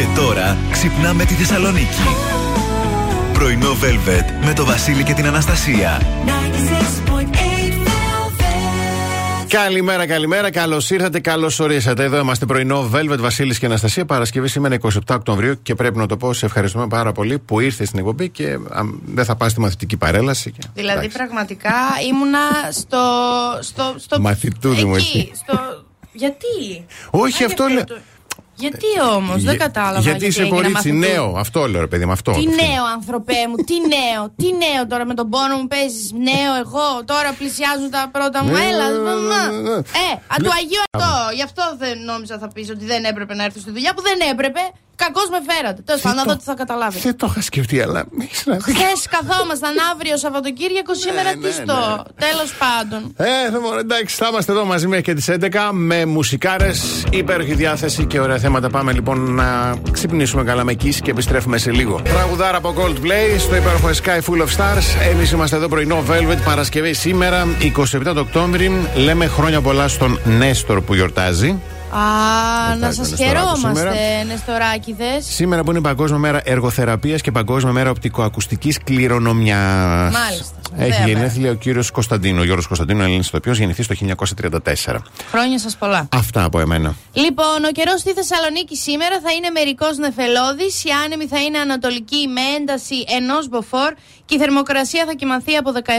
Και τώρα ξυπνάμε τη Θεσσαλονίκη. Πρωινό Velvet με το Βασίλη και την Αναστασία. Καλημέρα, καλημέρα. Καλώς ήρθατε, καλώς ορίσατε. Εδώ είμαστε πρωινό Velvet Βασίλης και Αναστασία. Παρασκευή σήμερα 27 Οκτωβρίου και πρέπει να το πω, σε ευχαριστούμε πάρα πολύ που ήρθες στην εκπομπή και α, δεν θα πας στη μαθητική παρέλαση. Και... Δηλαδή, Εντάξει. πραγματικά ήμουνα στο. στο, στο Μαθητού εκεί, στο... Γιατί; Όχι, αυτό λέω. Γιατί όμως, δεν κατάλαβα. Γιατί είσαι κορίτσι νέο, αυτό λέω, ρε παιδί μου, αυτό. Τι νέο, ανθρωπέ μου, τι νέο, τι νέο τώρα με τον πόνο μου παίζεις. Νέο, εγώ τώρα πλησιάζουν τα πρώτα μου. Έλα, Ε, του Αγίου αυτό. Γι' αυτό δεν νόμιζα θα πεις ότι δεν έπρεπε να έρθει στη δουλειά που δεν έπρεπε. Κακώ με φέρατε. Τέλος πάντων, να δω τι θα καταλάβει. Δεν το είχα σκεφτεί, αλλά. Χθες καθόμασταν αύριο Σαββατοκύριακο, ναι, σήμερα τι στο. Ναι, ναι. Τέλος πάντων. Ε, εντάξει, θα είμαστε εδώ μαζί μέχρι και τις 11 με μουσικάρες, υπέροχη διάθεση και ωραία θέματα. Πάμε λοιπόν να ξυπνήσουμε καλά με εκεί και επιστρέφουμε σε λίγο. Τραγουδάρα από Coldplay στο υπέροχο Sky Full of Stars. Εμείς είμαστε εδώ πρωινό Velvet Παρασκευή σήμερα, 27 Οκτώβρη. Λέμε χρόνια πολλά στον Νέστορ που γιορτάζει. Α, να σας χαιρόμαστε, Νεστοράκηδες. Σήμερα που είναι Παγκόσμια Μέρα Εργοθεραπείας και Παγκόσμια Μέρα Οπτικοακουστικής Κληρονομιάς. Μάλιστα. Έχει γενέθλια ο κύριος Κωνσταντίνο, ο Γιώργος Κωνσταντίνο, Έλληνας ηθοποιός, γεννηθεί το 1934. Χρόνια σας πολλά. Αυτά από εμένα. Λοιπόν, ο καιρός στη Θεσσαλονίκη σήμερα θα είναι μερικός νεφελώδης. Η άνεμη θα είναι ανατολική με ένταση ενός μποφόρ και η θερμοκρασία θα κοιμαθεί από 17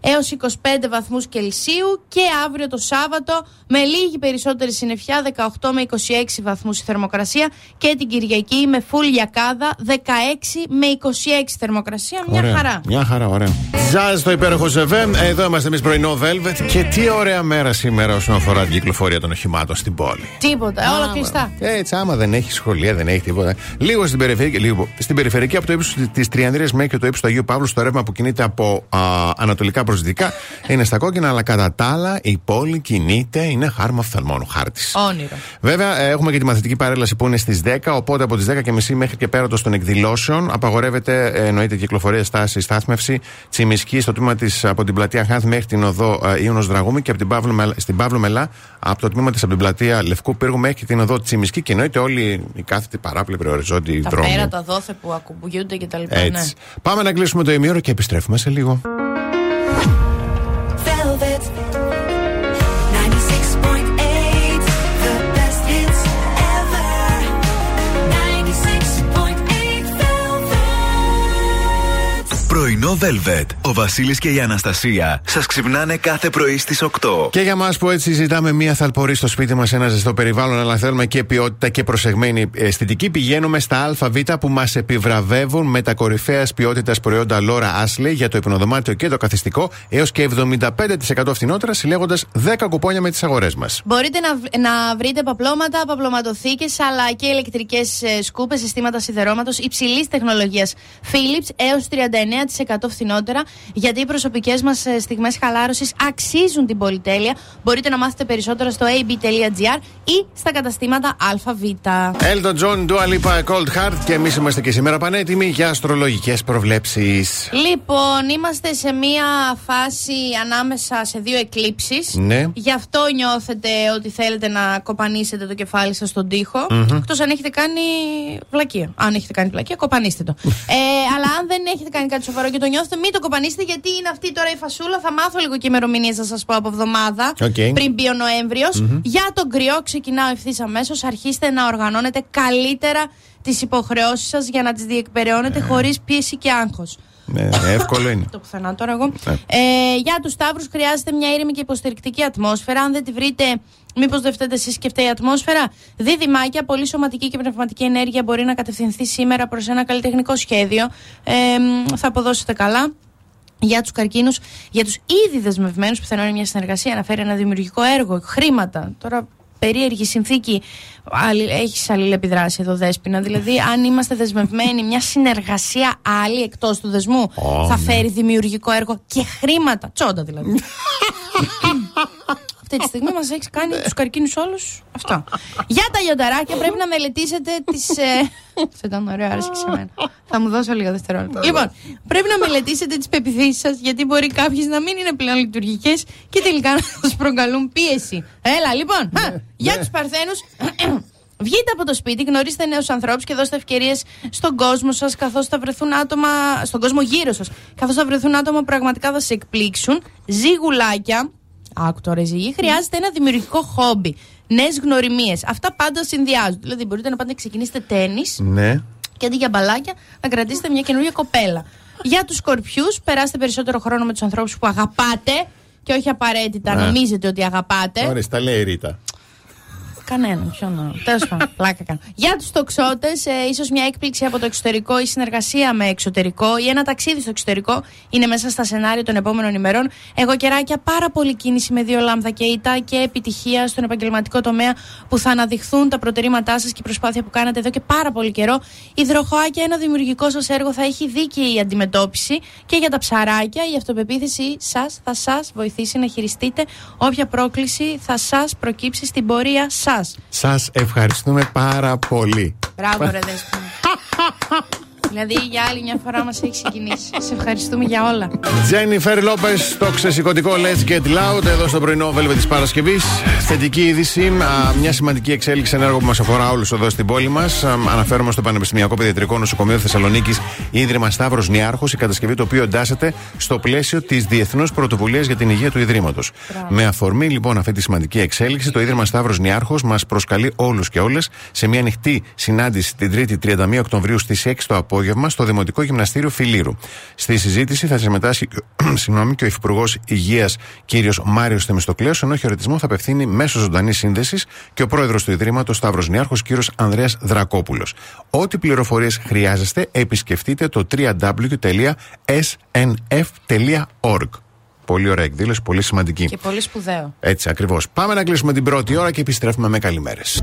έως 25 βαθμούς Κελσίου και αύριο το Σάββατο με λίγη περισσότερη συννεφιά 18 με 26 βαθμούς η θερμοκρασία και την Κυριακή με φουλ λιακάδα 16 με 26 θερμοκρασία. Μια ωραία, χαρά. Μια χαρά, ωραία. Ζάζ το υπέροχο Ζεβέμ. Εδώ είμαστε εμείς πρωινό Velvet. Και τι ωραία μέρα σήμερα όσον αφορά την κυκλοφορία των οχημάτων στην πόλη. Τίποτα, όλα κλειστά. Έτσι, άμα δεν έχεις σχολεία, δεν έχεις τίποτα. Λίγο στην περιφερειακή, λίγο, στην περιφερειακή από το ύψος της Τριανδρίας μέχρι και το ύψος του Αγίου Παύλου στο ρεύμα που κινείται από α, ανατολικά προς δυτικά είναι στα κόκκινα, αλλά κατά τα άλλα η πόλη κινείται, είναι χάρμα οφθαλμών, χάρτης. Όνειρο. Βέβαια, ε, έχουμε και τη μαθητική παρέλαση που είναι στις 10, οπότε από τις 10.30 μέχρι και πέρα των εκδηλώσεων απαγορεύεται, ε, εννοείται, κυκλοφορία, στάση, στάθμευση, τσιμισκή στο τμήμα της από την πλατεία Χάνθ μέχρι την οδό Ιωνος Δραγούμη και από την Παύλο, στην Παύλο Μελά από το τμήμα της από την πλατεία Λευκού Πύργου μέχρι την οδό Τσιμισκή και εννοείται όλοι οι κάθετοι παράπλευροι οριζόντιοι δρόμοι. Τα πέρα, τα δόθε που ακουμπογιούνται κτλ. Έτσι. Ναι. Πάμε να κλείσουμε το ημίωρο και επιστρέφουμε σε λίγο. Velvet. Ο Βασίλης και η Αναστασία σας ξυπνάνε κάθε πρωί στις 8. Και για μας που έτσι ζητάμε μία θαλπορή στο σπίτι μας, ένα ζεστό περιβάλλον, αλλά θέλουμε και ποιότητα και προσεγμένη αισθητική, πηγαίνουμε στα ΑΒ που μας επιβραβεύουν με τα κορυφαίας ποιότητας προϊόντα Laura Ashley για το υπνοδωμάτιο και το καθιστικό έως και 75% φθηνότερα, συλλέγοντας 10 κουπόνια με τις αγορές μας. Μπορείτε να, να βρείτε παπλώματα, παπλωματοθήκες αλλά και ηλεκτρικές ε, σκούπες, συστήματα σιδερώματος υψηλής τεχνολογίας Philips έως 39% φθηνότερα, γιατί οι προσωπικές μας ε, στιγμές χαλάρωσης αξίζουν την πολυτέλεια. Μπορείτε να μάθετε περισσότερα στο ab.gr ή στα καταστήματα ΑΒ. Elton John, Dua Lipa, Cold Heart και εμείς είμαστε και σήμερα πανέτοιμοι για αστρολογικές προβλέψεις. Λοιπόν, είμαστε σε μία φάση ανάμεσα σε δύο εκλήψεις. Ναι. Γι' αυτό νιώθετε ότι θέλετε να κοπανίσετε το κεφάλι σας στον τοίχο. Mm-hmm. Εκτός αν έχετε κάνει βλακεία. Αν έχετε κάνει βλακεία, κοπανίστε το. ε, αλλά αν δεν έχετε κάνει κάτι σοβαρό και το νιώθετε, μην το κοπανίσετε γιατί είναι αυτή τώρα η φασούλα. Θα μάθω λίγο και ημερομηνίες, θα σας πω από εβδομάδα okay. πριν μπει ο νοεμβριο mm-hmm. Για τον κρυό ξεκινάω ευθύς αμέσως. Αρχίστε να οργανώνετε καλύτερα τις υποχρεώσεις σας για να τις διεκπεραιώνετε yeah. χωρίς πίεση και άγχος. Ναι, εύκολο είναι. το πουθενά τώρα εγώ. Ναι. Ε, για τους Σταύρους χρειάζεται μια ήρεμη και υποστηρικτική ατμόσφαιρα. Αν δεν τη βρείτε, μήπως δεν φταίτε εσείς και φταίει η ατμόσφαιρα; Δίδυμάκια, πολύ σωματική και πνευματική ενέργεια μπορεί να κατευθυνθεί σήμερα προς ένα καλλιτεχνικό σχέδιο. Ε, θα αποδώσετε καλά. Για τους καρκίνους, για τους ήδη δεσμευμένους, πιθανόν είναι μια συνεργασία, αναφέρει ένα δημιουργικό έργο, χρήματα. Τώρα περίεργη συνθήκη έχεις αλληλεπιδράσει εδώ, Δέσπινα. Δηλαδή, αν είμαστε δεσμευμένοι, μια συνεργασία άλλη εκτός του δεσμού θα φέρει δημιουργικό έργο και χρήματα. Τσόντα δηλαδή. Αυτή τη στιγμή μας έχεις κάνει τους καρκίνους όλους αυτό. Για τα λιονταράκια πρέπει να μελετήσετε τις. Ε... Αυτό ήταν ωραίο, άρεσε και σε μένα. Θα μου δώσω λίγο δευτερόλεπτα. λοιπόν, πρέπει να μελετήσετε τις πεπιθήσεις σας, γιατί μπορεί κάποιες να μην είναι πλέον λειτουργικές και τελικά να σας προκαλούν πίεση. Έλα, λοιπόν. για τους Παρθένους, Βγείτε από το σπίτι, γνωρίστε νέους ανθρώπους και δώστε ευκαιρίες στον κόσμο σας, καθώς θα βρεθούν άτομα. στον κόσμο γύρω σας. Καθώς θα βρεθούν άτομα που πραγματικά θα σε εκπλήξουν. Ζήγουλάκια. Άκου τώρα, ζυγή. Χρειάζεται ένα δημιουργικό χόμπι. Νέες γνωριμίες. Αυτά πάντα συνδυάζουν. Δηλαδή, μπορείτε να πάτε να ξεκινήσετε τέννη. Ναι. Και αντί για μπαλάκια, να κρατήσετε μια καινούργια κοπέλα. Για τους σκορπιούς, περάστε περισσότερο χρόνο με τους ανθρώπους που αγαπάτε και όχι απαραίτητα Ναι. νομίζετε ότι αγαπάτε. Ωραία, τα λέει η Ρίτα. Κανένα, ποιο να. Τέλος πάντων, πλάκα κάνω. Για τους τοξότες, ε, ίσως μια έκπληξη από το εξωτερικό ή συνεργασία με εξωτερικό ή ένα ταξίδι στο εξωτερικό είναι μέσα στα σενάρια των επόμενων ημερών. Εγώ καιράκια, πάρα πολύ κίνηση με δύο λάμδα και ήττα και επιτυχία στον επαγγελματικό τομέα που θα αναδειχθούν τα προτερήματά σας και η προσπάθεια που κάνατε εδώ και πάρα πολύ καιρό. Υδροχοάκια, ένα δημιουργικό σας έργο θα έχει δίκαιη αντιμετώπιση και για τα ψαράκια η αυτοπεποίθηση σας θα σας βοηθήσει να χειριστείτε όποια πρόκληση θα σας προκύψει στην πορεία σας. Σας ευχαριστούμε πάρα πολύ. Μπράβο, ρε Δέσποινα. δηλαδή για άλλη μια φορά μας έχει ξεκινήσει. Σε ευχαριστούμε για όλα. Τζένιφερ Λόπες, το ξεσηκωτικό Let's Get Loud, εδώ στο πρωινό Velvet της Παρασκευής. Θετική είδηση, α, μια σημαντική εξέλιξη σε ένα έργο που μας αφορά όλους εδώ στην πόλη μας. Αναφέρομαι στο Πανεπιστημιακό Παιδιατρικό Νοσοκομείο Θεσσαλονίκης, Ίδρυμα Σταύρος Νιάρχος, η κατασκευή το οποίο εντάσσεται στο πλαίσιο της Διεθνούς Πρωτοβουλίας για την Υγεία του Ιδρύματος. Με αφορμή λοιπόν αυτή τη σημαντική εξέλιξη, το Ίδρυμα Σταύρος Νιάρχος μας προσκαλεί όλους και όλες σε μια ανοιχτή συνάντηση την 3η 31 Οκτωβρίου στις 6 το απόγευμα στο Δημοτικό Γυμναστήριο Φιλήρου. Στη συζήτηση θα συμμετάσχει συγγνώμη, και ο Υφυπουργός Υγείας κ. Μάριος Θεμιστοκλέος, ενώ χαιρετισμό θα απευθύνει μέσω ζωντανής σύνδεσης και ο πρόεδρος του Ιδρύματος Σταύρος Νιάρχος κ. Ανδρέας Δρακόπουλος. Ό,τι πληροφορίες χρειάζεστε, επισκεφτείτε το www.snf.org. Πολύ ωραία εκδήλωση, πολύ σημαντική. Και πολύ σπουδαίο. Έτσι ακριβώς. Πάμε να κλείσουμε την πρώτη ώρα και επιστρέφουμε με καλημέρες.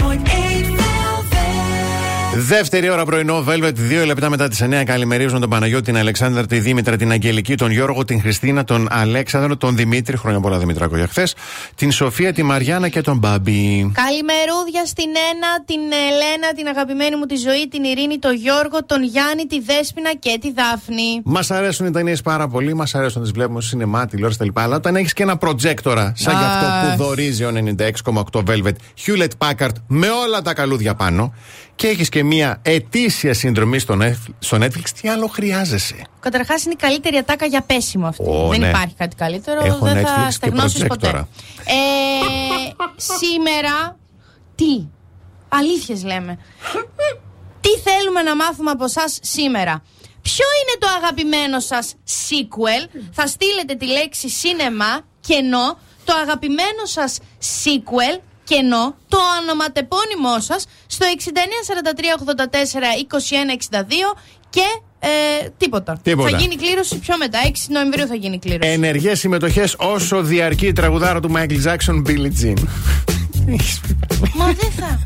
Δεύτερη ώρα πρωινό, Velvet, δύο λεπτά μετά τις 9. Καλημερίζουμε τον Παναγιώτη, την Αλεξάνδρα, τη Δήμητρα, την Αγγελική, τον Γιώργο, την Χριστίνα, τον Αλέξανδρο, τον Δημήτρη. Χρόνια πολλά Δημητράκο για χθες. Την Σοφία, τη Μαριάννα και τον Μπάμπη. Καλημερούδια στην Ένα, την Ελένα, την αγαπημένη μου τη ζωή, την Ειρήνη, τον Γιώργο, τον Γιάννη, τη Δέσποινα και τη Δάφνη. Μας αρέσουν οι ταινίες πάρα πολύ, μας αρέσουν να τις βλέπουμε στο σινεμά, τηλεόραση κτλ. Αλλά όταν έχεις και ένα προτζέκτορα, σαν γι' αυτό που δορίζει ο 96,8 Velvet Hewlett Packard με όλα τα καλούδια πάνω και έχεις και μία ετήσια συνδρομή στο Netflix, στο Netflix, τι άλλο χρειάζεσαι; Καταρχάς είναι η καλύτερη ατάκα για πέσιμο αυτή. Ω, Δεν ναι. υπάρχει κάτι καλύτερο. Έχω δεν Netflix θα και στεγνώσεις ποτέ. προτζέκτορα. Ε, σήμερα. Τι; Αλήθειες λέμε. τι θέλουμε να μάθουμε από εσάς σήμερα; Ποιο είναι το αγαπημένο σας sequel; Θα στείλετε τη λέξη σίνεμα κενό Το αγαπημένο σας sequel κενό Το ονοματεπώνυμό σας Στο 6943842162 Και ε, τίποτα. Τίποτα. Θα γίνει κλήρωση πιο μετά 6 Νοεμβρίου θα γίνει κλήρωση Ενεργές συμμετοχές όσο διαρκεί η τραγουδάρα του Michael Jackson, Billie Jean. Μα δεν θα.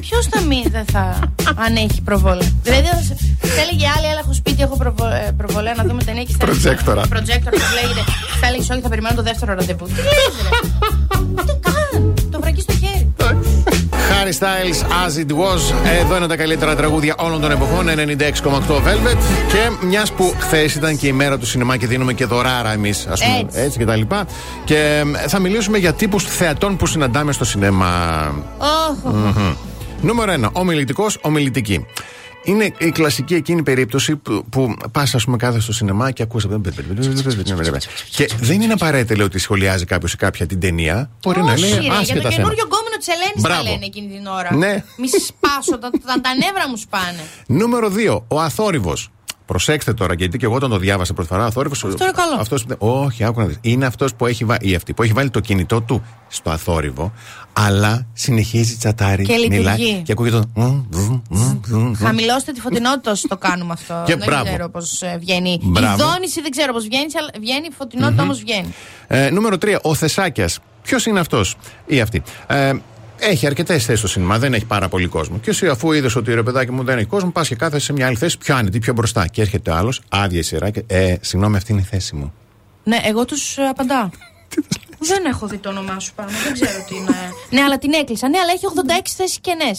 Ποιος θα μη δεν θα. αν έχει προβολή. Δηλαδή θα, σε- θα έλεγε άλλη, αλλά έχω σπίτι, έχω προβο, ε, προβολέ να δούμε ταινία και θα Προτζέκτορα. Προτζέκτορα, πώ λέγεται. Θα έλεγες όχι, θα περιμένω το δεύτερο ραντεβού. Τι λες, ρε. Τι καν. Το βρακί στο χέρι. Harry Styles, As It Was. Εδώ είναι τα καλύτερα τραγούδια όλων των εποχών. 96,8 Velvet. Και μιας που χθες ήταν και η μέρα του σινεμά και δίνουμε και δωράρα εμείς, ας πούμε. Έτσι. Έτσι και τα λοιπά. Και ε, θα μιλήσουμε για τύπους θεατών που συναντάμε στο σινεμά. Όχ, Μμμ. Νούμερο 1. Ομιλητικός, ομιλητική. Είναι η κλασική εκείνη περίπτωση που, που πας, ας πούμε, κάθε στο σινεμά και ακούς. Και δεν είναι απαραίτητο λέει, ότι σχολιάζει κάποιος ή κάποια την ταινία. Μπορεί να λέει Όχι, ρε, για άσχετα το θέματα. καινούριο γκόμενο της Ελένης τα Μπράβο. λένε εκείνη την ώρα. Ναι. Μη σπάσω, τα, τα, τα νεύρα μου σπάνε. Νούμερο 2. Ο αθόρυβος. Προσέξτε τώρα, γιατί και εγώ όταν το διάβασα πρώτη φορά, αθόρυβο. Αυτό είναι καλό. Αυτός, όχι, άκου να δεις. Είναι αυτός που έχει βάλει, ή αυτή που έχει βάλει το κινητό του στο αθόρυβο, αλλά συνεχίζει τσατάρει. Και λειτουργεί. μιλάει και ακούγεται το. μμ, μμ, μμ, μμ. Χαμηλώστε τη φωτεινότητα όσο το κάνουμε αυτό. Και δεν μπράβο. ξέρω πώς βγαίνει. Μπράβο. Η δόνηση δεν ξέρω πώς βγαίνει, αλλά βγαίνει, η φωτεινότητα όμως βγαίνει. Ε, νούμερο 3. Ο Θεσάκιας. Ποιος είναι αυτός ή αυτή; Ε, έχει αρκετές θέσεις στο σινεμά, δεν έχει πάρα πολύ κόσμο. Και εσύ, αφού είδες ότι ρε παιδάκι μου δεν έχει κόσμο, πας και κάθεσαι σε μια άλλη θέση πιο άνετη, πιο μπροστά. Και έρχεται άλλος, άδεια η σειρά και. Ε, συγγνώμη, αυτή είναι η θέση μου. Ναι, εγώ τους απαντάω. δεν έχω δει το όνομά σου πάνω. Δεν ξέρω τι είναι. Ναι, αλλά την έκλεισα. Ναι, αλλά έχει 86 θέσεις κενέ.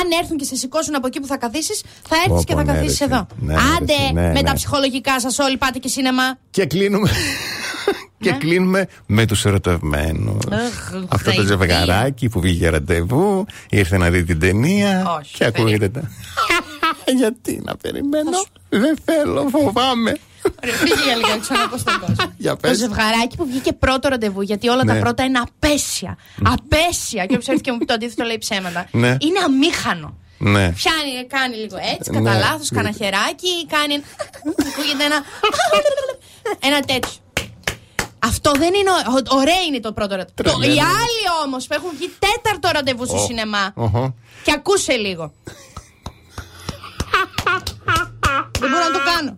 Αν έρθουν και σε σηκώσουν από εκεί που θα καθίσεις, θα έρθεις Πω, και πω, θα ναι, καθίσεις ρε, εδώ. ναι, ρε, Άντε ναι, με ναι. τα ψυχολογικά σας όλοι πάτε και σίνεμα. Και κλείνουμε. Και Ναι. κλείνουμε με τους ερωτευμένους. Αχ, Αυτό το θα ζευγαράκι που βγήκε ραντεβού, ήρθε να δει την ταινία. Όχι, και ακούγεται. τα- Γιατί να περιμένω; Δεν θέλω, φοβάμαι. Ρε, Φύγε για λίγο έξω να πω στον κόσμο. Για Το πες. ζευγαράκι που βγήκε πρώτο ραντεβού, γιατί όλα τα Ναι. πρώτα είναι απέσια. Απέσια. Και όποιος έρθει και μου πει το αντίθετο λέει ψέματα. Ναι. Είναι αμήχανο. Ναι. Πιάνει, κάνει λίγο έτσι, Ναι. κατά λάθος, κάνα χεράκι, κάνει. Ακούγεται ένα. ένα τέτοιο. Αυτό δεν είναι. ω- Ωραία είναι το πρώτο ραντεβού. Το- Τρελαίνομαι. Οι άλλοι όμως που έχουν βγει τέταρτο ραντεβού στο Ω, σινεμά. οχο. Και ακούσε λίγο. Δεν μπορώ να το κάνω.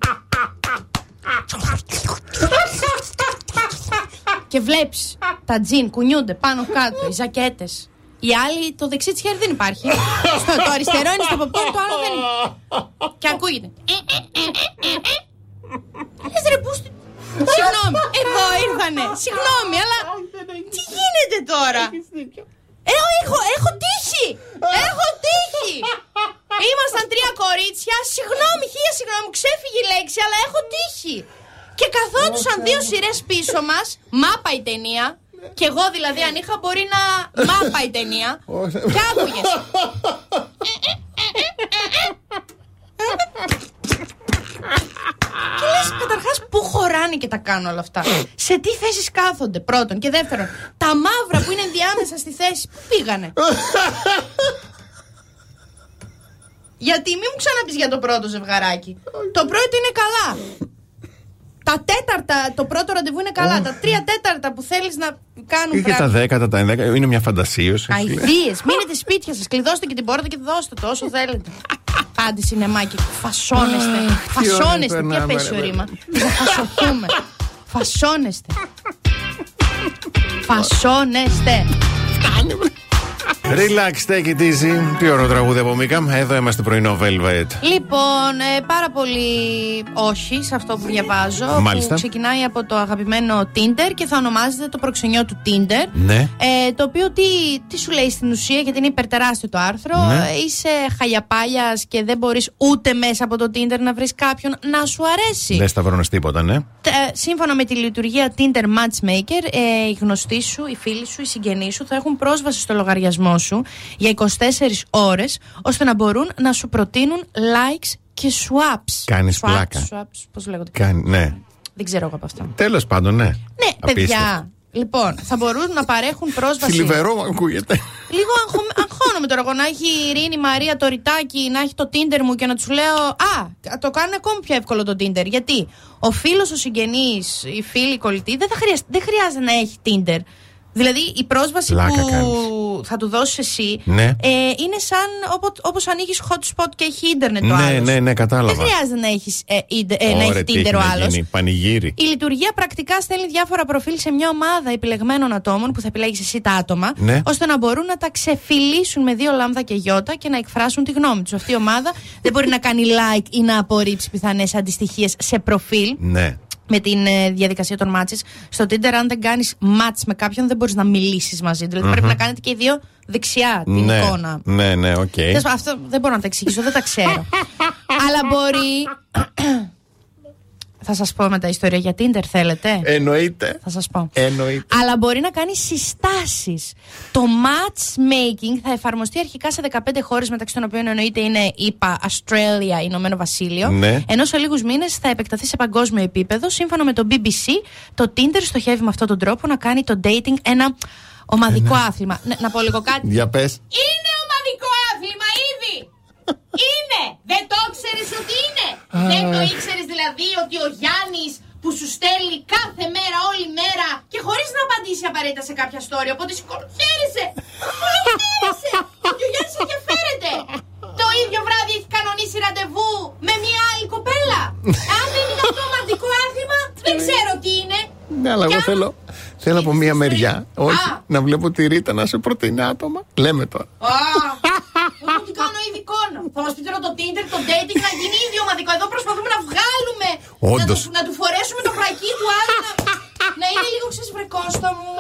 Και βλέπεις τα τζιν κουνιούνται πάνω κάτω, οι ζακέτες. Οι άλλοι, το δεξί της χέρι δεν υπάρχει. Στο, το αριστερό είναι στο ποπό, το άλλο δεν είναι. Και ακούγεται. Λες ρε πούστη. Συγγνώμη, εδώ ήρθανε. Συγγνώμη, αλλά. Τι γίνεται τώρα; Ε, έχω, έχω τύχει! Έχω τύχει! Ήμασταν τρία κορίτσια. Συγγνώμη, χίλια συγγνώμη, μου ξέφυγε η λέξη, αλλά έχω τύχει. Και καθόντουσαν δύο σειρές πίσω μας, μάπα η ταινία. Και εγώ δηλαδή, αν είχα μπορεί να μάπα η ταινία. Και άκουγες. Και λες, καταρχάς, πού χωράνε και τα κάνουν όλα αυτά; Σε τι θέσεις κάθονται, πρώτον. Και δεύτερον, τα μαύρα που είναι ενδιάμεσα στη θέση, πού πήγανε. Γιατί μην μου ξαναπείς για το πρώτο ζευγαράκι. Το πρώτο είναι καλά. Τα τέταρτα, το πρώτο ραντεβού είναι καλά. Τα τρία τέταρτα που θέλεις να κάνουν Και τα πράγματα. δέκατα, τα ενδέκα. Είναι μια φαντασίωση. Αιδίε. Μείνετε σπίτια σας. Κλειδώστε και την πόρτα και δώστε το όσο θέλετε. Άντε σινεμάκι. Φασώνεστε. τι ώρα Φασώνεστε. Τι περνάμε, απέσιο ρε, ρήμα. Θα φασωθούμε. Φασώνεστε. Φασώνεστε. Relax, take it easy. Τι ωραίο τραγούδι από Μίκα. Εδώ είμαστε πρωινό Velvet. Λοιπόν, ε, πάρα πολύ όχι σε αυτό που διαβάζω. Μάλιστα. Που ξεκινάει από το αγαπημένο Tinder και θα ονομάζεται το προξενιό του Tinder. Ναι. Ε, το οποίο τι, τι σου λέει στην ουσία, γιατί είναι υπερτεράστιο το άρθρο. Ναι. Ε, είσαι χαλιαπάλιας και δεν μπορείς ούτε μέσα από το Tinder να βρεις κάποιον να σου αρέσει. Δεν σταυρώνεις τίποτα, ναι. Τε- σύμφωνα με τη λειτουργία Tinder Matchmaker, ε, οι γνωστοί σου, οι φίλοι σου, οι συγγενείς σου θα έχουν πρόσβαση στο λογαριασμό σου για 24 ώρες ώστε να μπορούν να σου προτείνουν likes και swaps. Κάνεις Swaps, πλάκα. Swaps, πώς λέγονται. Κάνει, ναι. Δεν ξέρω εγώ από αυτά. Τέλος πάντων, ναι. Ναι, Απίστευτο. παιδιά. Λοιπόν, θα μπορούν να παρέχουν πρόσβαση. Θλιβερό μου ακούγεται. Λίγο αγχω- αγχώνομαι τώρα εγώ να έχει η Ειρήνη Μαρία το ρητάκι, να έχει το Tinder μου και να τους λέω Α, το κάνουν ακόμη πιο εύκολο το Tinder. Γιατί ο φίλος, ο συγγενής, η φίλη, η κολλητή δεν, θα χρειάζεται, δεν χρειάζεται να έχει Tinder. Δηλαδή η πρόσβαση Πλάκα που κάνεις. θα του δώσεις εσύ Ναι. ε, είναι σαν όπως ανοίγεις hotspot και έχει ίντερνετ ο ναι, άλλος. ναι, ναι, κατάλαβα. Δεν χρειάζεται να, έχεις, ε, ίντε- ε, να Ωραία, έχει τι Tinder έχει ο να άλλος. γίνει, Πανηγύρι. Η λειτουργία πρακτικά στέλνει διάφορα προφίλ σε μια ομάδα επιλεγμένων ατόμων που θα επιλέγεις εσύ τα άτομα, Ναι. ώστε να μπορούν να τα ξεφυλίσουν με δύο λάμδα και γιώτα και να εκφράσουν τη γνώμη τους. Αυτή η ομάδα δεν μπορεί να κάνει like ή να απορρίψει πιθανές αντιστοιχίες σε προφίλ. Ναι. Με την ε, διαδικασία των matches Στο Tinder, αν δεν κάνεις match με κάποιον, δεν μπορείς να μιλήσεις μαζί. Δηλαδή, πρέπει να κάνετε και οι δύο δεξιά την ναι. εικόνα. Ναι, ναι, οκ. Τέλος πάντων, Αυτό δεν μπορώ να τα εξηγήσω, δεν τα ξέρω. Αλλά μπορεί. Θα σας πω μετά ιστορία για Tinder, θέλετε; Εννοείται. Θα σας πω. Εννοείται. Αλλά μπορεί να κάνει συστάσεις. Το matchmaking θα εφαρμοστεί αρχικά σε 15 χώρες, μεταξύ των οποίων εννοείται είναι ΗΠΑ, Αυστραλία, Ηνωμένο Βασίλειο. Ναι. Ενώ σε λίγους μήνες θα επεκταθεί σε παγκόσμιο επίπεδο. Σύμφωνα με το BBC, το Tinder στοχεύει με αυτόν τον τρόπο να κάνει το dating ένα ομαδικό άθλημα. Ναι, να πω λίγο κάτι. Για πες. Είναι ομαδικό άθλημα ήδη! Είναι! Δεν το ήξερες ότι είναι! Δεν το ήξερες δηλαδή ότι ο Γιάννης που σου στέλνει κάθε μέρα, όλη μέρα και χωρίς να απαντήσει απαραίτητα σε κάποια story. Οπότε σηκώνει. Χαίρεσαι! Χαίρεσαι! Και ο Γιάννης ενδιαφέρεται! Το ίδιο βράδυ έχει κανονίσει ραντεβού με μια άλλη κοπέλα! Αν δεν είναι αυτό ομαδικό άθλημα, δεν ξέρω τι είναι! Ναι, αλλά εγώ Κι θέλω, θέλω από μία μεριά. Όχι, Α. να βλέπω τη Ρίτα να σε προτείνει άτομα. Λέμε τώρα. Α, Εγώ τι κάνω ήδη εικόνα. Θα μας πείτε τώρα το Tinder, το dating να γίνει ήδη ομαδικό. Εδώ προσπαθούμε να βγάλουμε. Όντως. Να του, να του φορέσουμε το φρακί του άλλου. Να, να είναι λίγο ξέρεις βρε Κώστα μου.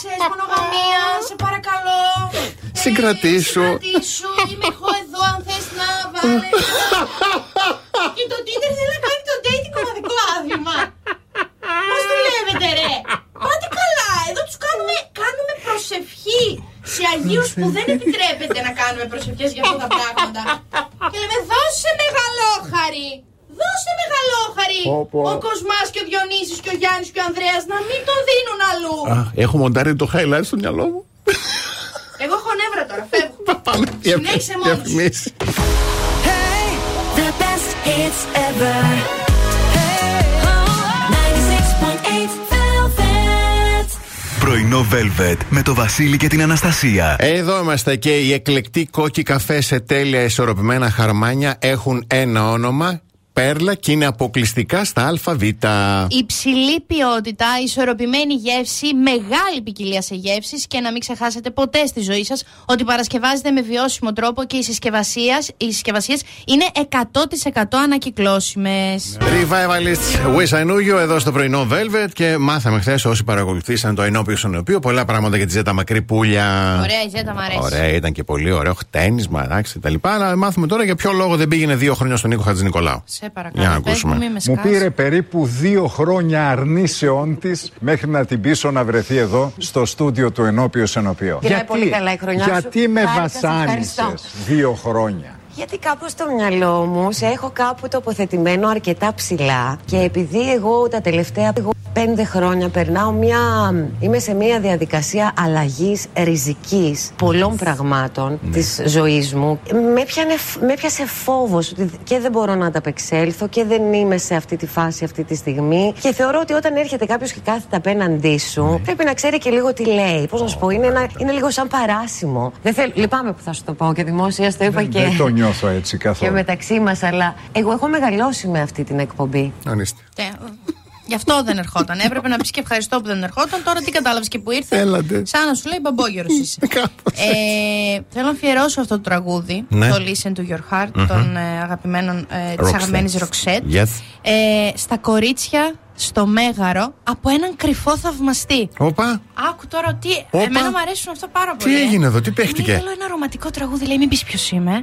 Ξέρεις μονογαμία, σε παρακαλώ. συγκρατήσω. Συγκρατήσω, είμαι εγώ εδώ αν θες να βάλεις. Και το Tinder θέλει να κάνει το dating κομματικό άθλημα. Πώς δουλεύετε ρε; Πάτε καλά, εδώ τους κάνουμε, κάνουμε προσευχή σε Αγίους που δεν επιτρέπεται να κάνουμε προσευχές για αυτά τα πράγματα. Και λέμε δώσε μεγαλόχαρη. Δώσε μεγαλόχαρη Πω, πω. ο Κοσμάς και ο Διονύσης και ο Γιάννης και ο Ανδρέας να μην τον δίνουν αλλού. Α, έχω μοντάρει το highlight στο μυαλό μου. Εγώ έχω νεύρα τώρα, φεύγω. Πάμε. Συνέχισε μόνος σου. Διαφημίσεις. The best hits ever. Πρωινό Velvet με το Βασίλη και την Αναστασία. Εδώ είμαστε και οι εκλεκτοί κόκκι καφέ σε τέλεια ισορροπημένα χαρμάνια έχουν ένα όνομα. Πέρλα και είναι αποκλειστικά στα ΑΒ. Υψηλή ποιότητα, ισορροπημένη γεύση, μεγάλη ποικιλία σε γεύσεις και να μην ξεχάσετε ποτέ στη ζωή σας ότι παρασκευάζεται με βιώσιμο τρόπο και οι συσκευασίες είναι 100% ανακυκλώσιμες. Revivalist Wish I Knew You εδώ στο πρωινό Velvet και μάθαμε χθες όσοι παρακολουθήσαν το ενώπιο στον οποίο πολλά πράγματα για τη Ζέτα Μακρύ Πούλια. Ωραία, η Ζέτα μ' αρέσει. Ωραία, ήταν και πολύ ωραίο χτένισμα, εντάξει, τα λοιπά. Αλλά μάθουμε τώρα για ποιο λόγο δεν πήγαινε δύο χρόνια στον Νίκο Χατζη Νικολάου. Σε παρακαλώ. Για να πες ακούσουμε. μου, μη με Μου σκάς. πήρε περίπου δύο χρόνια αρνήσεών της μέχρι να την πείσω να βρεθεί εδώ στο στούντιο του Ενώπιο Ενωπίο. Πήγαμε πολύ καλά η χρονιά σου. γιατί με Χάρηκα, σε βασάνισες ευχαριστώ. δύο χρόνια; Γιατί κάπου στο μυαλό μου σε έχω κάπου τοποθετημένο αρκετά ψηλά και επειδή εγώ τα τελευταία εγώ πέντε χρόνια περνάω μια. είμαι σε μια διαδικασία αλλαγής ριζικής πολλών πραγμάτων Ναι. της τη ζωής μου. Με, πιάνε, με πιάσε φόβος ότι και δεν μπορώ να ανταπεξέλθω και δεν είμαι σε αυτή τη φάση αυτή τη στιγμή. Και θεωρώ ότι όταν έρχεται κάποιος και κάθεται απέναντί σου, Ναι. πρέπει να ξέρει και λίγο τι λέει. Πώς να σου πω, είναι, ένα, είναι λίγο σαν παράσημο. Δεν θέλω, λυπάμαι που θα σου το πω και δημόσια στο είπα και. Δεν το νιώθω έτσι και καθόλου. μεταξύ μας, αλλά εγώ έχω μεγαλώσει με αυτή την εκπομπή. Ορίστε. Τε, Γι' αυτό δεν ερχόταν. Έπρεπε να πει και ευχαριστώ που δεν ερχόταν. Τώρα τι κατάλαβες και που ήρθε; Έλατε. Σαν να σου λέει μπαμπόγερο είσαι. Κάπως ε, θέλω να αφιερώσω αυτό το τραγούδι. Ναι. Το Listen to Your Heart των ε, αγαπημένων ε, της Roxette. αγαπημένης Roxette. Yes. Ε, στα κορίτσια στο Μέγαρο από έναν κρυφό θαυμαστή. Όπα. Άκου τώρα τι. Όπα. Εμένα μου αρέσουν αυτό πάρα Τι πολύ. ε. έγινε εδώ, τι παίχτηκε; Μου Θέλω ένα ρομαντικό τραγούδι, λέει, μην πεις ποιος είμαι.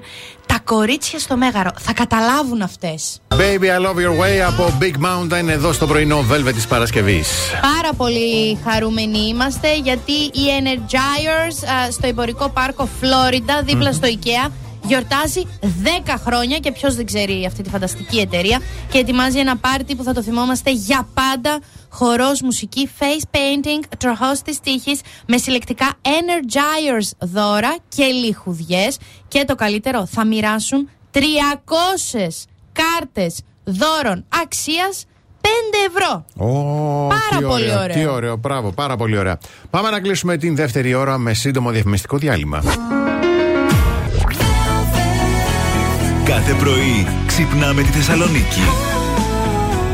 Τα κορίτσια στο Μέγαρο. Θα καταλάβουν αυτές. Baby, I love your way από Big Mountain εδώ στο πρωινό Velvet της Παρασκευής. Πάρα πολύ χαρούμενοι είμαστε γιατί οι Energizers α, στο εμπορικό πάρκο Φλόριντα, δίπλα στο IKEA, γιορτάζει 10 χρόνια και ποιος δεν ξέρει αυτή τη φανταστική εταιρεία και ετοιμάζει ένα πάρτι που θα το θυμόμαστε για πάντα. Χορός, μουσική, face painting, τροχός της τύχης με συλλεκτικά Energizers δώρα και λιχουδιές και το καλύτερο θα μοιράσουν 300 κάρτες δώρων αξίας 5 ευρώ. Ω, Πάρα τι πολύ ωραίο, ωραίο. Τι ωραίο, μπράβο, πάρα πολύ ωραία. Πάμε να κλείσουμε την δεύτερη ώρα με σύντομο διαφημιστικό διάλειμμα. Κάθε πρωί ξυπνάμε τη Θεσσαλονίκη.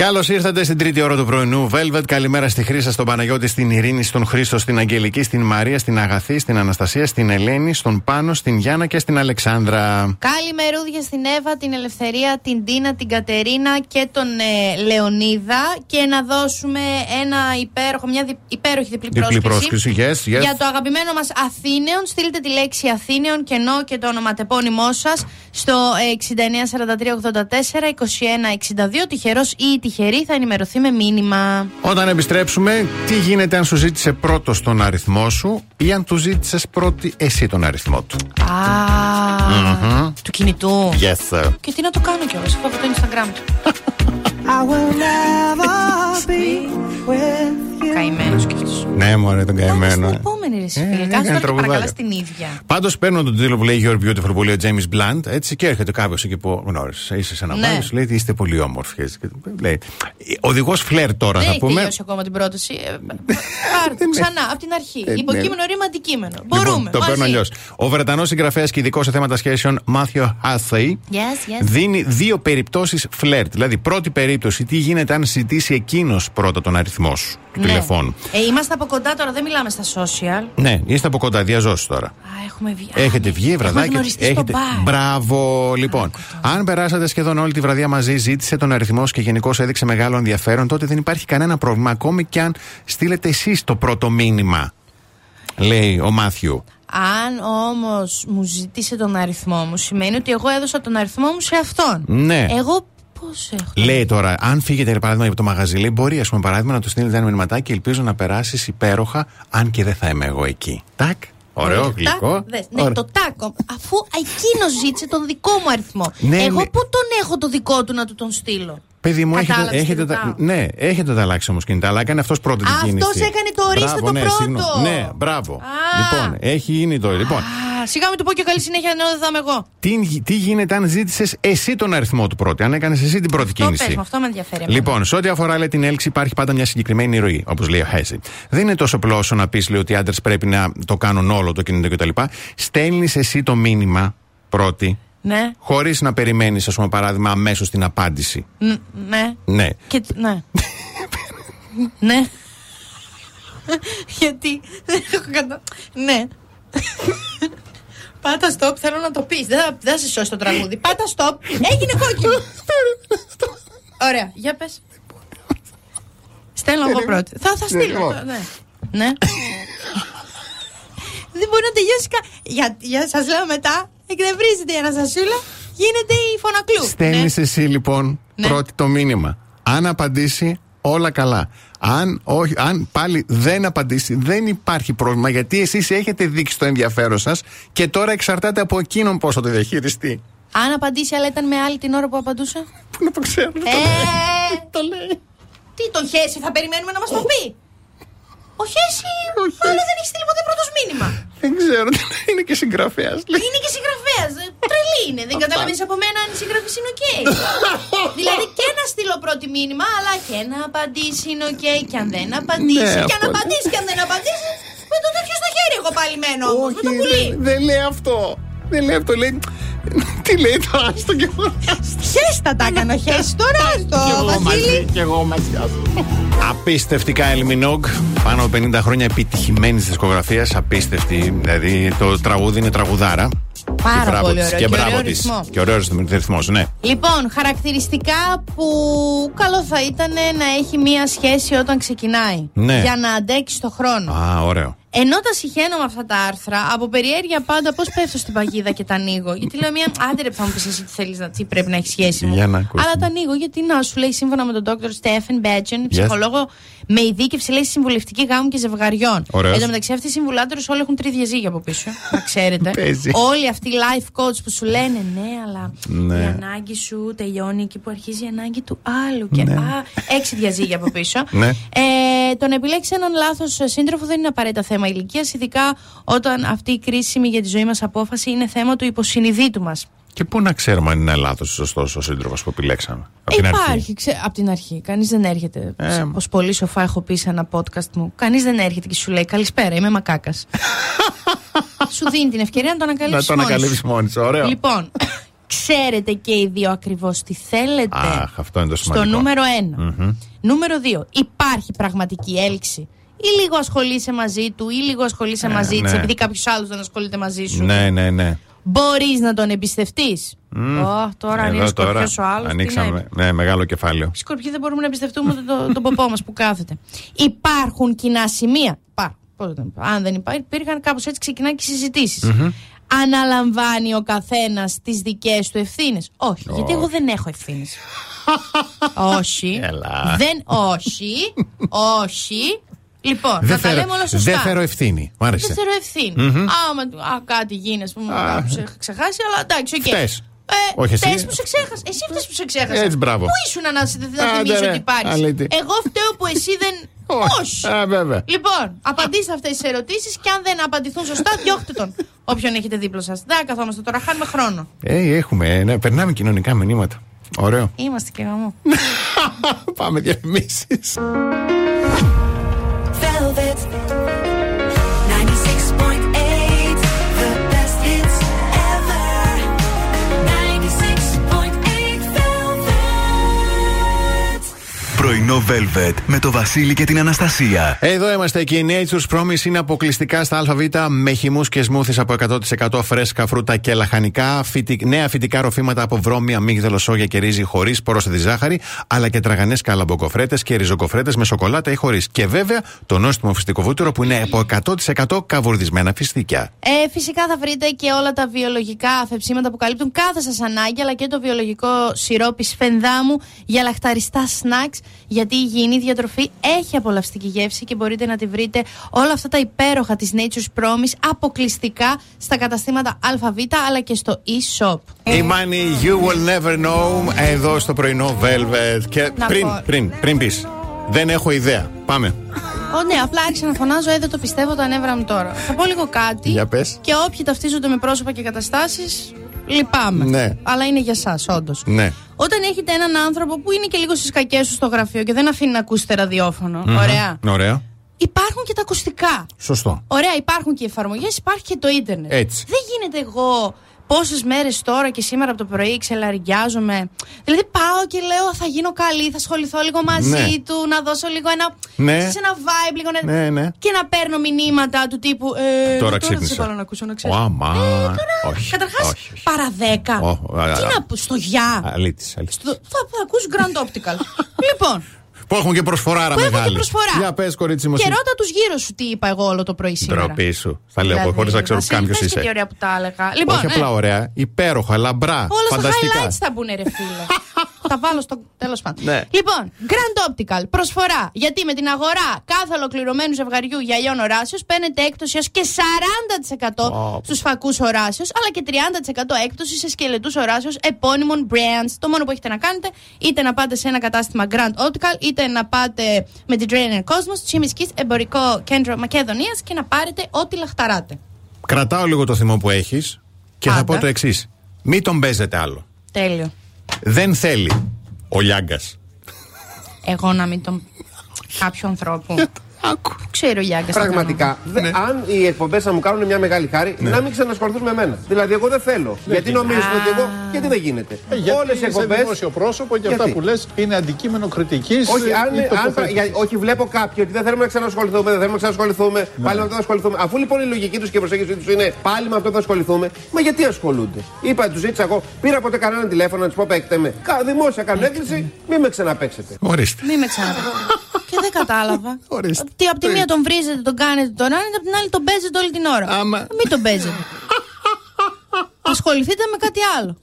Καλώς ήρθατε στην τρίτη ώρα του πρωινού. Velvet, καλημέρα στη Χρήσα, στον Παναγιώτη, στην Ειρήνη, στον Χρήστο, στην Αγγελική, στην Μαρία, στην Αγαθή, στην Αναστασία, στην Ελένη, στον Πάνο, στην Γιάννα και στην Αλεξάνδρα. Καλημερούδια στην Εύα, την Ελευθερία, την Τίνα, την Κατερίνα και τον ε, Λεωνίδα. Και να δώσουμε ένα υπέροχο, μια δι, υπέροχη διπλή, Διπλή πρόσκληση, yes, yes. Για το αγαπημένο μας Αθήνεων. Στείλτε τη λέξη Αθήνεων και ενώ και το ονοματεπώνυμό σας στο 694384 2162. Τυχερός ή τυχερή θα ενημερωθεί με μήνυμα. Όταν επιστρέψουμε, τι γίνεται αν σου ζήτησε πρώτος τον αριθμό σου ή αν του ζήτησες πρώτη εσύ τον αριθμό του; Α, του κινητού. Yes, sir. Και τι να το κάνω κιόλας, αφού από το Instagram του. Καημένο κι αυτό. Ναι, μωρέ, τον καημένο. Στην ε. επόμενη ρε Ε, φίλε. Έκανε Κάτσε τώρα και τραγουδάκια. παρακαλά στην ίδια. Πάντως παίρνω τον τίτλο που λέει You're Beautiful που λέει ο James Blunt έτσι και έρχεται κάποιος εκεί που γνώρισες. Είσαι σε ένα Ναι. ναι. σου λέει ότι είστε πολύ όμορφοι. έτσι, και Λέει. Οδηγός φλερ τώρα Δεν θα έχει πούμε. τελειώσει ακόμα την πρόταση. Ε, Πάρ' το ξανά, από την αρχή. Ε, ναι. Υποκείμενο, ρήμα, αντικείμενο. Λοιπόν, Μπορούμε. το μαζί. παίρνω αλλιώς. Ο Βρετανός συγγραφέας και ειδικός σε θέματα σχέσεων Μάθιο Χάθεϊ Yes, yes. δίνει δύο περιπτώσεις φλερτ. Δηλαδή, πρώτη περίπτωση, τι γίνεται αν ζητήσει εκείνος πρώτα τον αριθμό σου; Του Ναι. τηλεφώνου. Ε, είμαστε από κοντά τώρα, δεν μιλάμε στα social. Ναι, είστε από κοντά, διαζώσεις τώρα. Α, έχουμε βγει. Α, Έχετε ναι. βγει, βραδάκι; Έχουμε γνωριστεί στο Έχετε... μπαρ. Μπράβο, λοιπόν. Αν περάσατε σχεδόν όλη τη βραδιά μαζί, ζήτησε τον αριθμός σου και γενικώς έδειξε μεγάλο ενδιαφέρον, τότε δεν υπάρχει κανένα πρόβλημα. Ακόμη και αν στείλετε εσείς το πρώτο μήνυμα. Λέει ο Μάθιου. Αν όμως μου ζήτησε τον αριθμό μου, σημαίνει ότι εγώ έδωσα τον αριθμό μου σε αυτόν. Ναι. Εγώ πώς έχω. Λέει τώρα, αν φύγετε για παράδειγμα από το μαγαζί, λέει, μπορεί, ας πούμε, παράδειγμα, να του στείλετε ένα μηνυματάκι. Ελπίζω να περάσεις υπέροχα, αν και δεν θα είμαι εγώ εκεί. Τάκ. Ωραίο, Τάκ, γλυκό. δες. Ναι, Ωραίο. το τάκο. Αφού εκείνο ζήτησε τον δικό μου αριθμό. Ναι, Εγώ ναι. πού τον έχω το δικό του να του τον στείλω; Παιδί μου, έχετε, Κατάλαβες τι έχετε, τα, ρωτάω. ναι, έχετε τα αλλάξει όμως κινητά, αλλά έκανε αυτός πρώτο την Αυτός κίνηση. έκανε το ορίστε Μπράβο, το ναι, πρώτο. συγγνώμη. Ναι, μπράβο. Α. Λοιπόν, έχει γίνει το. Λοιπόν, Α, σιγά μην του πω και καλή συνέχεια, ενώ δεν θα είμαι εγώ. τι, τι γίνεται αν ζήτησες εσύ τον αριθμό του πρώτη, αν έκανες εσύ την πρώτη Αυτό κίνηση; πες μου, αυτό με ενδιαφέρει. εμένα. Λοιπόν, σε ό,τι αφορά λέει, την έλξη, υπάρχει πάντα μια συγκεκριμένη ροή, όπως λέει ο Χέση. Δεν είναι τόσο απλό όσο να πεις λέει, ότι οι άντρες πρέπει να το κάνουν όλο το κινητό κτλ. Στέλνεις εσύ το μήνυμα πρώτη, Ναι, χωρίς να περιμένεις, ας πούμε, παράδειγμα, αμέσως την απάντηση. Ν- ναι. Ναι. Και, ναι. ναι. Γιατί δεν έχω κατα... Ναι. Πάτα stop, θέλω να το πεις. Δεν θα, δεν θα σε σώσει το τραγούδι. Πάτα stop, έγινε κόκκινο. Ωραία, για πες. Στέλνω εγώ πρώτη. Θα, θα στείλω. λοιπόν. Ναι. ναι. δεν μπορεί να τελειώσει κα... Για, για σας λέω μετά, εκνευρίζεται η Αναστασούλα, γίνεται η φωνακλού. Στέλνεις Ναι. εσύ λοιπόν Ναι. πρώτη το μήνυμα. Αν απαντήσει, όλα καλά. Αν, όχι, αν πάλι δεν απαντήσει, δεν υπάρχει πρόβλημα γιατί εσείς έχετε δείξει το ενδιαφέρον σας και τώρα εξαρτάται από εκείνον πώς θα το διαχειριστεί. Αν απαντήσει, αλλά ήταν με άλλη την ώρα που απαντούσε; Πού να το ξέρω. Ε, το λέει. Τι τον χέσει, θα περιμένουμε να μας το πει. Ο χέσει, αλλά δεν έχεις στείλει ποτέ πρώτος μήνυμα. Δεν ξέρω, είναι και συγγραφέας. Είναι και συγγραφέας. Τρελή είναι. Δεν καταλαβαίνεις από μένα αν η συγγραφής είναι οκ. δηλαδή και να στείλω πρώτη μήνυμα, αλλά και να απαντήσει είναι οκ. Και αν δεν απαντήσει, Ναι, και αν αυτό. απαντήσει και αν δεν απαντήσει, με το τέτοιο στο χέρι εγώ πάλι μένω. όμως, με το πουλί. δεν, δεν λέει αυτό. Δεν λέει αυτό, λέει. Τι λέει τώρα, άστο και εγώ. Χέστα τα έκανε ο χέσει τώρα, Κι στο εγώ μαζί, Βασίλη. κι εγώ μαζί. Απίστευτικά Ελμινόγκ. Πάνω από 50 χρόνια επιτυχημένης δισκογραφίας. Απίστευτη. Δηλαδή το τραγούδι είναι τραγουδάρα. Πάρα Και μπράβο πολύ της. ωραίο. Και Και μπράβο ωραίο της. ρυθμό. Και ωραίος ρυθμός, ναι. Λοιπόν, χαρακτηριστικά που καλό θα ήταν να έχει μία σχέση όταν ξεκινάει. Ναι. Για να αντέξει το χρόνο. Α, ωραίο. Ενώ τα συχαίνω με αυτά τα άρθρα, από περιέργεια πάντα πώς πέφτω στην παγίδα και τα ανοίγω. Γιατί λέω μια. Άντε ρε, που θα μου πει εσύ τι θέλεις να τι πρέπει να έχει σχέση μου. Για να ακούσουμε. Αλλά τα ανοίγω γιατί να σου λέει σύμφωνα με τον Dr. Stephen Badgen, ψυχολόγο με ειδίκευση λέει στη συμβουλευτική γάμου και ζευγαριών. Ωραίος. Εν τω μεταξύ αυτοί οι συμβουλάτορες όλοι έχουν τρει διαζύγια από πίσω. να ξέρετε. Παίζει. όλοι αυτοί οι life coach που σου λένε ναι, αλλά Ναι. η ανάγκη σου τελειώνει εκεί που αρχίζει η ανάγκη του άλλου. Και Ναι. α, έξι διαζύγια από πίσω. Ναι. Ε, το να επιλέξεις έναν λάθος σύντροφο δεν είναι απαραίτητα θέμα ηλικίας, ειδικά όταν αυτή η κρίσιμη για τη ζωή μας απόφαση είναι θέμα του υποσυνειδήτου μας. Και πού να ξέρουμε αν είναι λάθος ή σωστός ο σύντροφος που επιλέξαμε. Από την αρχή. Υπάρχει, ξέ, από την αρχή. Κανείς δεν έρχεται. Ε, Όπω πολύ σοφά έχω πει σε ένα podcast μου. Κανείς δεν έρχεται και σου λέει Καλησπέρα, είμαι μακάκας. σου δίνει την ευκαιρία να το Να ανακαλύψεις. το ανακαλύψεις μόνη σου. Ωραίο. Λοιπόν, ξέρετε και οι δύο ακριβώς τι θέλετε. Αχ, αυτό είναι το σημαντικό. Στο νούμερο 1. Νούμερο 2. Υπάρχει πραγματική έλξη. Ή λίγο ασχολείσαι μαζί του, ή λίγο ασχολείσαι μαζί της, ναι. επειδή κάποιος άλλος δεν ασχολείται μαζί σου. Ναι, ναι, ναι. Μπορείς να τον εμπιστευτείς. τώρα αν Εδώ είναι τώρα σκορπιό ο άλλος. Ανοίξαμε. Ναι, μεγάλο κεφάλαιο. Σκορπιοί δεν μπορούμε να εμπιστευτούμε τον το, τον ποπό μας που κάθεται. Υπάρχουν κοινά σημεία. Πά, πώς δεν, αν δεν υπάρχει, υπήρχαν κάπως έτσι ξεκινάνε και οι συζητησει Αναλαμβάνει ο καθένας τις δικές του ευθύνες; Όχι, γιατί εγώ δεν έχω ευθύνες. όχι. Έλα. Δεν, όχι. όχι. Λοιπόν, Δεν να τα φέρω- λέμε όλα σωστά. Δεν φέρω ευθύνη. Μ' άρεσε. Δεν φέρω ευθύνη. Άμα του- α, κάτι γίνει, ας πούμε, κάπου σε είχα ξεχάσει, αλλά εντάξει, οκ. Φταις. Ε, Όχι εσύ. φταις που σε ξέχασα. Εσύ φταις που σε ξέχασα. Έτσι, μπράβο. Πού ήσουν να, σε- να Άντε, θυμίσω ρε, ότι υπάρχει. αλήτη. Εγώ φταίω που εσύ δεν. Όχι. Α, βέβαια. Λοιπόν, απαντήστε αυτές τις ερωτήσεις και αν δεν απαντηθούν σωστά, διώχτε τον. Όποιον έχετε δίπλα σας. Δεν καθόμαστε τώρα, χάνουμε χρόνο. Ε, έχουμε, ναι, περνάμε κοινωνικά μηνύματα. Ωραίο. Είμαστε και γαμό. Πάμε διαφημίσεις. Πρωινό Πρωινό Velvet με το Βασίλη και την Αναστασία. Εδώ είμαστε και η Nature's Promise είναι αποκλειστικά στα ΑΒ με χυμούς και σμούθι από 100% φρέσκα φρούτα και λαχανικά, φυτι... νέα φυτικά ροφήματα από βρώμη, αμύγδαλο, σόγια και ρύζι χωρίς πρόσθετη ζάχαρη, αλλά και τραγανές καλαμποκοφρέτες και ριζοκοφρέτες με σοκολάτα ή χωρίς. Και βέβαια το νόστιμο φυστικό βούτυρο που είναι από 100% καβουρδισμένα φιστίκια. Ε, φυσικά θα βρείτε και όλα τα βιολογικά αφεψίματα που καλύπτουν κάθε σας ανάγκη, αλλά και το βιολογικό σιρόπι σφενδάμου για λαχταριστά σνακς, γιατί η υγιεινή διατροφή έχει απολαυστική γεύση και μπορείτε να τη βρείτε όλα αυτά τα υπέροχα της Nature's Promise αποκλειστικά στα καταστήματα ΑΒ αλλά και στο e-shop. Η Money You Will Never Know εδώ στο πρωινό Velvet. Και Να πριν, πω. πριν, πριν πεις. Δεν έχω ιδέα. Πάμε. Ω, ναι, απλά άρχισα να φωνάζω, ε, δεν το πιστεύω τα νεύρα μου τώρα. Θα πω λίγο κάτι. Για πες. Και όποιοι ταυτίζονται με πρόσωπα και καταστάσεις, λυπάμαι. Ναι. Αλλά είναι για εσά, όντως. Ναι. Όταν έχετε έναν άνθρωπο που είναι και λίγο στις κακέ του στο γραφείο και δεν αφήνει να ακούσετε ραδιόφωνο. Ωραία. Ωραία. Υπάρχουν και τα ακουστικά. Σωστό. Ωραία, υπάρχουν και οι εφαρμογές, υπάρχει και το ίντερνετ. Έτσι. Δεν γίνεται εγώ πόσες μέρες τώρα και σήμερα από το πρωί ξελαριάζομαι. Δηλαδή πάω και λέω θα γίνω καλή, θα ασχοληθώ λίγο μαζί Ναι. του, να δώσω λίγο ένα. Ναι. ξέρεις, ένα vibe, λίγο να... Ναι, ναι. Και να παίρνω μηνύματα του τύπου. Ε, Τώρα θα σε ξύπνησα. βάλω να ακούσω να ξέρει. Ω, αμά. Όχι. Καταρχάς, όχι, όχι. παρά δέκα. Ω, α, Τι α, να πω, στο γεια. Αλήτης, αλήτης. Στο- Θα, θα ακούς Grand Optical. λοιπόν, Που έχουν και προσφοράρα που έχω μεγάλη. και προσφορά. Για πες, κορίτσι μου. Και εσύ. ρώτα τους γύρω σου τι είπα εγώ όλο το πρωί σήμερα. Ντροπή σου. Θα λέω Δηλαδή, χωρίς να ξέρω Βασίλη, καν ποιος πες και είσαι. τι ωραία που τα έλεγα. Λοιπόν, Όχι ναι. απλά ωραία, υπέροχα, λαμπρά, Όλα στα φανταστικά. highlights θα μπουν, ρε φίλε. τα βάλω στο τέλος πάντων. Ναι. Λοιπόν, Grand Optical προσφορά. Γιατί με την αγορά κάθε ολοκληρωμένου ζευγαριού γυαλιών οράσεως παίρνετε έκπτωση έω και 40% Ω. στους φακούς οράσεως, αλλά και 30% έκπτωση σε σκελετούς οράσεως επώνυμων brands. Το μόνο που έχετε να κάνετε είτε να πάτε σε ένα κατάστημα Grand Optical, είτε να πάτε με την Trainer Cosmos, Τσιμισκή Εμπορικό Κέντρο Μακεδονίας και να πάρετε ό,τι λαχταράτε. Κρατάω λίγο το θυμό που έχεις και θα Πάντα. πω το εξής. Μην τον παίζετε άλλο. Τέλειο. Δεν θέλει ο Λιάγκας. Εγώ να μην τον. κάποιου ανθρώπου. Άκου. Ξέρω Γιάνκα. Πραγματικά, δε- Ναι. αν οι εκπομπές θα μου κάνουν μια μεγάλη χάρη, να μην ξανασχοληθούν με μένα. Δηλαδή, εγώ δεν θέλω. γιατί νομίζουν ότι εγώ. Γιατί δεν γίνεται; Ε, Γιατί Όλες οι είσαι εκπομπέ. δημόσιο πρόσωπο και αυτά Γιατί; που λες είναι αντικείμενο κριτικής Όχι, ε, αν, ή αν, τοποθέτησης. για- όχι, βλέπω κάποιοι ότι δεν θέλουμε να ξανασχοληθούμε, δεν θέλουμε να ξανασχοληθούμε, πάλι με αυτό θα ασχοληθούμε. Αφού λοιπόν η λογική τους και η προσέγγιση τους είναι πάλι με αυτό θα ασχοληθούμε, μα γιατί ασχολούνται; Είπα, τους ζήτησα εγώ, πήρα ποτέ κανέναν τηλέφωνο να τους πω παίκτε με. Κα- Δημόσια κάνω έκκληση, μην με ξαναπέξετε. Ορίστε. Μην με ξαναπεί. Και δεν κατάλαβα. Ορίστε. Τι από τη μία τον βρίζετε, τον κάνετε, τον άνετε, από την άλλη τον παίζετε όλη την ώρα. Άμα. Μην τον παίζετε. Ασχοληθείτε με κάτι άλλο.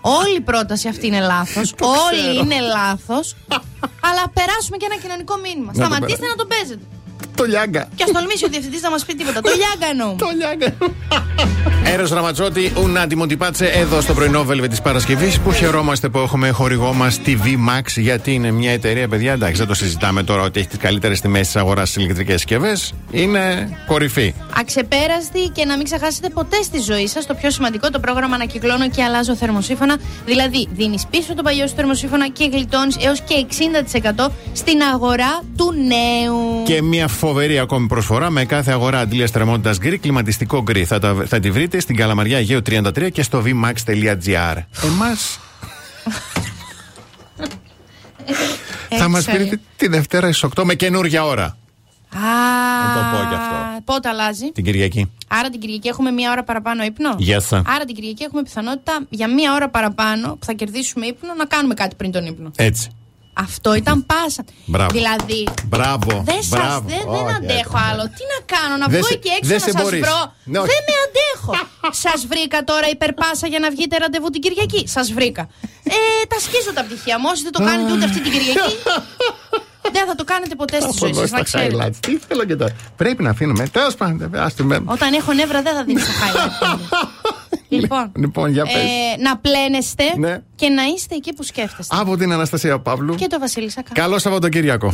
Όλη η πρόταση αυτή είναι λάθος. Όλη είναι λάθος. αλλά περάσουμε και ένα κοινωνικό μήνυμα. το Σταματήστε περάσουμε. να τον παίζετε. Το Λιάγκα. Και ας τολμήσει ο διευθυντής να μας πει τίποτα. Το Λιάγκα εννοούμε. Το Λιάγκα. Έρο Ραματσότη, ούνα τιμωτιπάτσε εδώ στο πρωινό Velvet της Παρασκευής που χαιρόμαστε που έχουμε χορηγό μας TV Max γιατί είναι μια εταιρεία, παιδιά. Εντάξει, δεν το συζητάμε τώρα ότι έχει τις καλύτερες τιμές της αγοράς στις ηλεκτρικές συσκευές. Είναι κορυφή. Αξεπέραστη και να μην ξεχάσετε ποτέ στη ζωή σας το πιο σημαντικό, το πρόγραμμα Ανακυκλώνω και αλλάζω θερμοσύφωνα. Δηλαδή, δίνεις πίσω το παλιό σου θερμοσύφωνα και γλιτώνεις έως και 60% στην αγορά του νέου. Και μια φοβερή ακόμη προσφορά με κάθε αγορά αντλίας θερμότητας γκρι, κλιματιστικό γκρι. Θα, τα- θα τη βρείτε στην Καλαμαριά Αιγαίου 33 και στο vmax.gr. Εμάς. θα μας Έξαλλη. πείτε τη Δευτέρα στις 8 με καινούργια ώρα. Α, Να το πω κι αυτό. Πότε αλλάζει; Την Κυριακή. Άρα την Κυριακή έχουμε μία ώρα παραπάνω ύπνο; Yes, sir. Άρα την Κυριακή έχουμε πιθανότητα για μία ώρα παραπάνω που θα κερδίσουμε ύπνο να κάνουμε κάτι πριν τον ύπνο. Έτσι. Αυτό ήταν πάσα. Μπράβο. Δηλαδή. Μπράβο. Δεν σας, μπράβο. δεν, δεν Όχι, αντέχω όχι. άλλο. Τι να κάνω, να Δεν βγω σε- εκεί έξω δεν να σε σας μπορείς. βρω. Ναι, όχι. δεν με αντέχω. σας βρήκα τώρα υπερπάσα για να βγείτε ραντεβού την Κυριακή. Σας βρήκα. Ε, τα σκίζω τα πτυχία μου. Όσοι δεν το κάνετε ούτε αυτή την Κυριακή. δεν θα το κάνετε ποτέ στη Από ζωή εδώ σας, να στα ξέρετε. highlights. Τι θέλω και τώρα. Πρέπει να αφήνουμε. Τέλος πάντων. άστε με. Όταν έχω νεύρα δεν θα δίνεις το highlight. λοιπόν, Λοιπόν, για πες. ε, να πλένεστε Ναι. και να είστε εκεί που σκέφτεστε. Από την Αναστασία Παύλου. Και το Βασίλη Σακά. Καλό Σαββατοκύριακο.